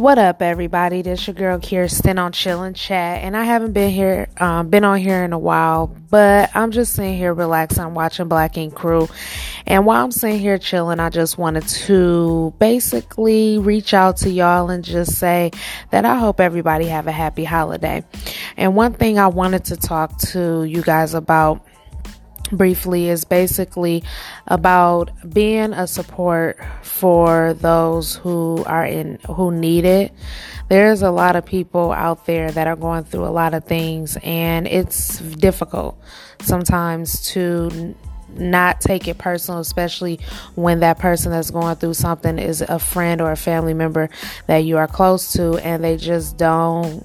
What up, everybody? This your girl Kirsten on Chill and Chat, and I haven't been here, um, been on here in a while, but I'm just sitting here relaxing, I'm watching Black Ink Crew, and while I'm sitting here chilling, I just wanted to basically reach out to y'all and just say that I hope everybody have a happy holiday. And one thing I wanted to talk to you guys about briefly is basically about being a support for those who are in who need it. There's a lot of people out there that are going through a lot of things and it's difficult sometimes to not take it personal, especially when that person that's going through something is a friend or a family member that you are close to and they just don't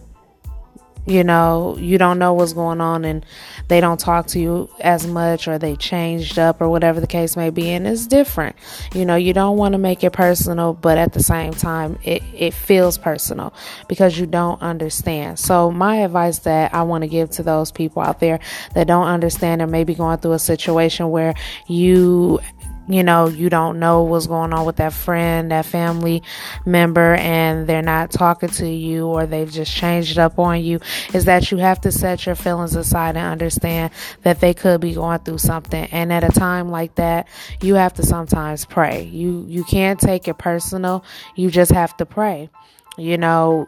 you know, you don't know what's going on and they don't talk to you as much or they changed up or whatever the case may be. And it's different. You know, you don't want to make it personal, but at the same time, it, it feels personal because you don't understand. So, my advice that I want to give to those people out there that don't understand or maybe going through a situation where you you know, you don't know what's going on with that friend, that family member, and they're not talking to you or they've just changed up on you, is that you have to set your feelings aside and understand that they could be going through something. And at a time like that, you have to sometimes pray. You you can't take it personal. You just have to pray. You know,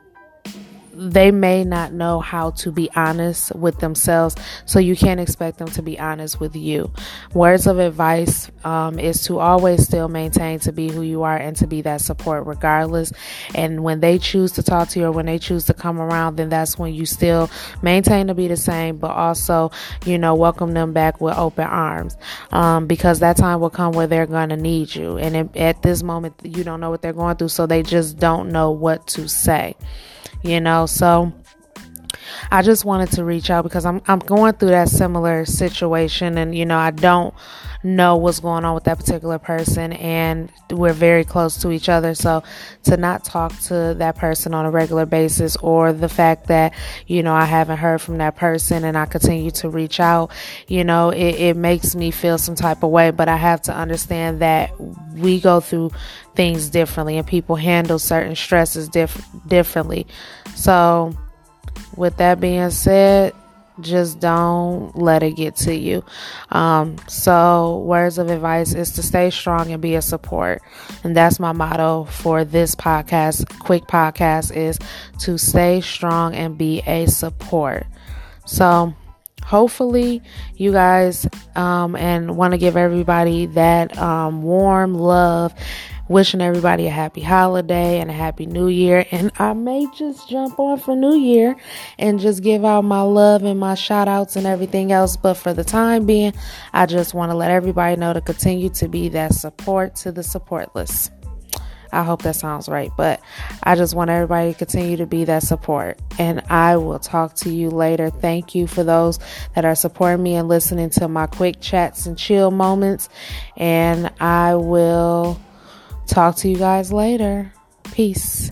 they may not know how to be honest with themselves, so you can't expect them to be honest with you. Words of advice um, is to always still maintain to be who you are and to be that support regardless. And when they choose to talk to you or when they choose to come around, then that's when you still maintain to be the same, but also, you know, welcome them back with open arms um, because that time will come where they're going to need you. And at this moment, you don't know what they're going through, so they just don't know what to say you know. So I just wanted to reach out because I'm I'm going through that similar situation and you know, I don't know what's going on with that particular person and we're very close to each other. So to not talk to that person on a regular basis or the fact that you know I haven't heard from that person and I continue to reach out you know it, it makes me feel some type of way. But I have to understand that we go through things differently and people handle certain stresses diff- differently. So with that being said, just don't let it get to you. Um, so, words of advice is to stay strong and be a support. And that's my motto for this podcast, quick podcast, is to stay strong and be a support. So, hopefully, you guys um, and want to give everybody that um, warm love wishing everybody a happy holiday and a happy new year. And I may just jump on for New Year and just give out my love and my shout outs and everything else. But for the time being, I just want to let everybody know to continue to be that support to the supportless. I hope that sounds right, but I just want everybody to continue to be that support. And I will talk to you later. Thank you for those that are supporting me and listening to my quick chats and chill moments. And I will Talk to you guys later. Peace.